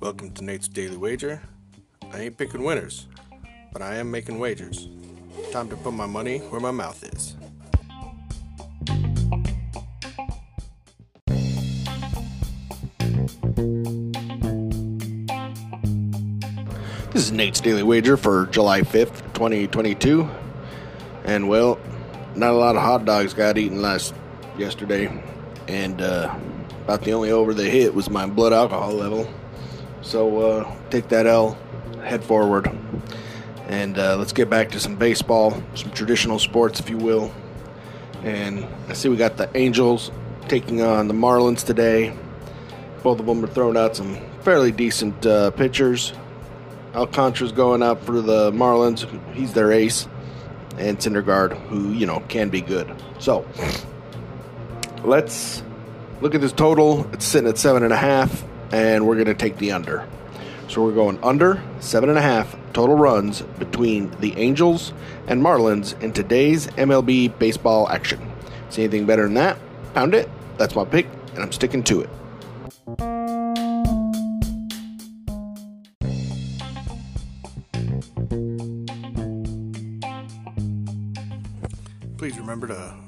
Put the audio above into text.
Welcome to Nate's Daily Wager. I ain't picking winners, but I am making wagers. Time to put my money where my mouth is. This is Nate's Daily Wager for July 5th, 2022. And well, not a lot of hot dogs got eaten last yesterday. And uh, about the only over they hit was my blood alcohol level. So uh, take that L, head forward, and uh, let's get back to some baseball, some traditional sports, if you will. And I see we got the Angels taking on the Marlins today. Both of them are throwing out some fairly decent uh, pitchers. Alcantara's going out for the Marlins. He's their ace. And Syndergaard, who, you know, can be good. So, let's look at this total. It's sitting at seven and a half, and we're going to take the under. So we're going under seven and a half total runs between the Angels and Marlins in today's MLB baseball action. See anything better than that? Pound it. That's my pick, and I'm sticking to it. Please remember to